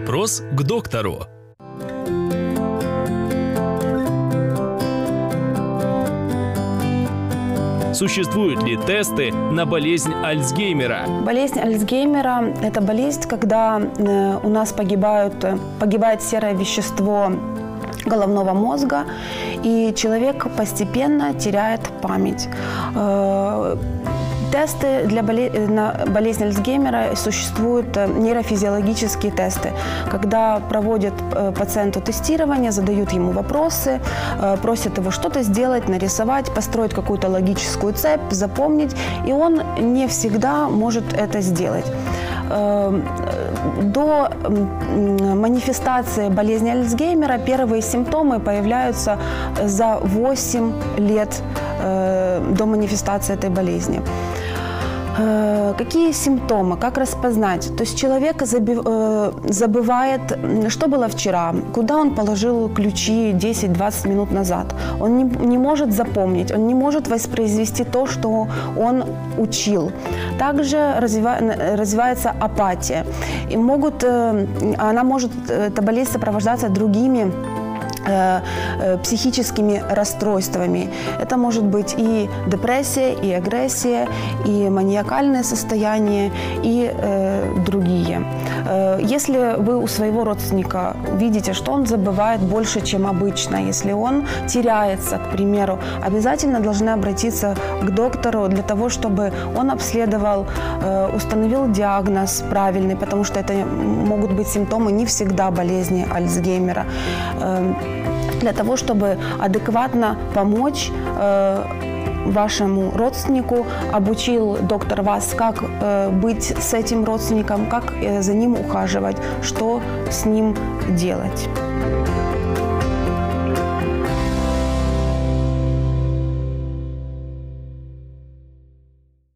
Вопрос к доктору. Существуют ли тесты на болезнь Альцгеймера? Болезнь Альцгеймера – это болезнь, когда э, у нас погибают, погибает серое вещество головного мозга, и человек постепенно теряет память. Тесты для боле- на болезнь Альцгеймера существуют э, нейрофизиологические тесты, когда проводят э, пациенту тестирование, задают ему вопросы, э, просят его что-то сделать, нарисовать, построить какую-то логическую цепь, запомнить, и он не всегда может это сделать э, до манифестации болезни Альцгеймера первые симптомы появляются за 8 лет до манифестации этой болезни. Э, Какие симптомы, как распознать? То есть человек э, забывает, что было вчера, куда он положил ключи 10-20 минут назад. Он не, не может запомнить, он не может воспроизвести то, что он учил. Также развивается апатия. И могут, э, она может, эта болезнь сопровождаться другими психическими расстройствами. Это может быть и депрессия, и агрессия, и маниакальное состояние, и э, другие. Э, если вы у своего родственника видите, что он забывает больше, чем обычно, если он теряется, к примеру, обязательно должны обратиться к доктору для того, чтобы он обследовал, э, установил диагноз правильный, потому что это могут быть симптомы не всегда болезни Альцгеймера. Э, для того, чтобы адекватно помочь э, вашему родственнику, обучил доктор вас, как э, быть с этим родственником, как э, за ним ухаживать, что с ним делать.